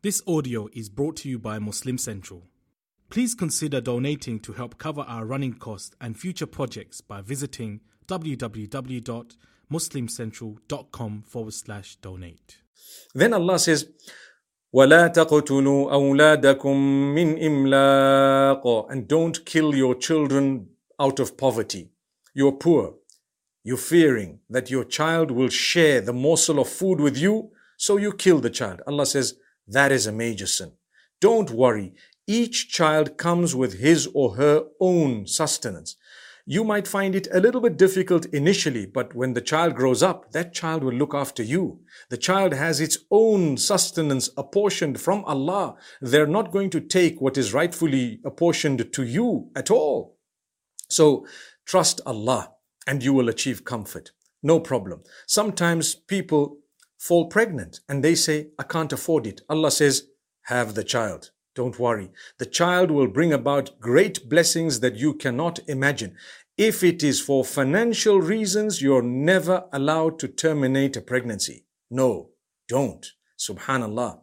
This audio is brought to you by Muslim Central. Please consider donating to help cover our running costs and future projects by visiting www.muslimcentral.com forward slash donate. Then Allah says, وَلَا تَقْتُلُوا أَوْلَادَكُم مِّنْ إِمْلَاقٍ And don't kill your children out of poverty. You're poor. You're fearing that your child will share the morsel of food with you, so you kill the child. Allah says, that is a major sin. Don't worry. Each child comes with his or her own sustenance. You might find it a little bit difficult initially, but when the child grows up, that child will look after you. The child has its own sustenance apportioned from Allah. They're not going to take what is rightfully apportioned to you at all. So trust Allah and you will achieve comfort. No problem. Sometimes people fall pregnant and they say, I can't afford it. Allah says, have the child. Don't worry. The child will bring about great blessings that you cannot imagine. If it is for financial reasons, you're never allowed to terminate a pregnancy. No, don't. Subhanallah.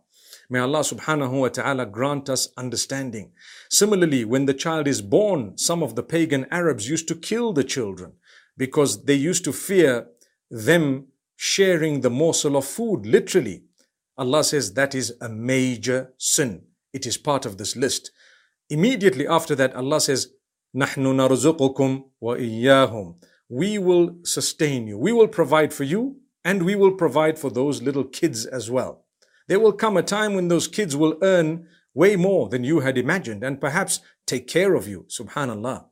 May Allah subhanahu wa ta'ala grant us understanding. Similarly, when the child is born, some of the pagan Arabs used to kill the children because they used to fear them sharing the morsel of food, literally. Allah says that is a major sin. It is part of this list. Immediately after that, Allah says, نَحْنُ نَرْزُقُكُمْ وَإِيَّاهُمْ We will sustain you. We will provide for you and we will provide for those little kids as well. There will come a time when those kids will earn way more than you had imagined and perhaps take care of you. Subhanallah.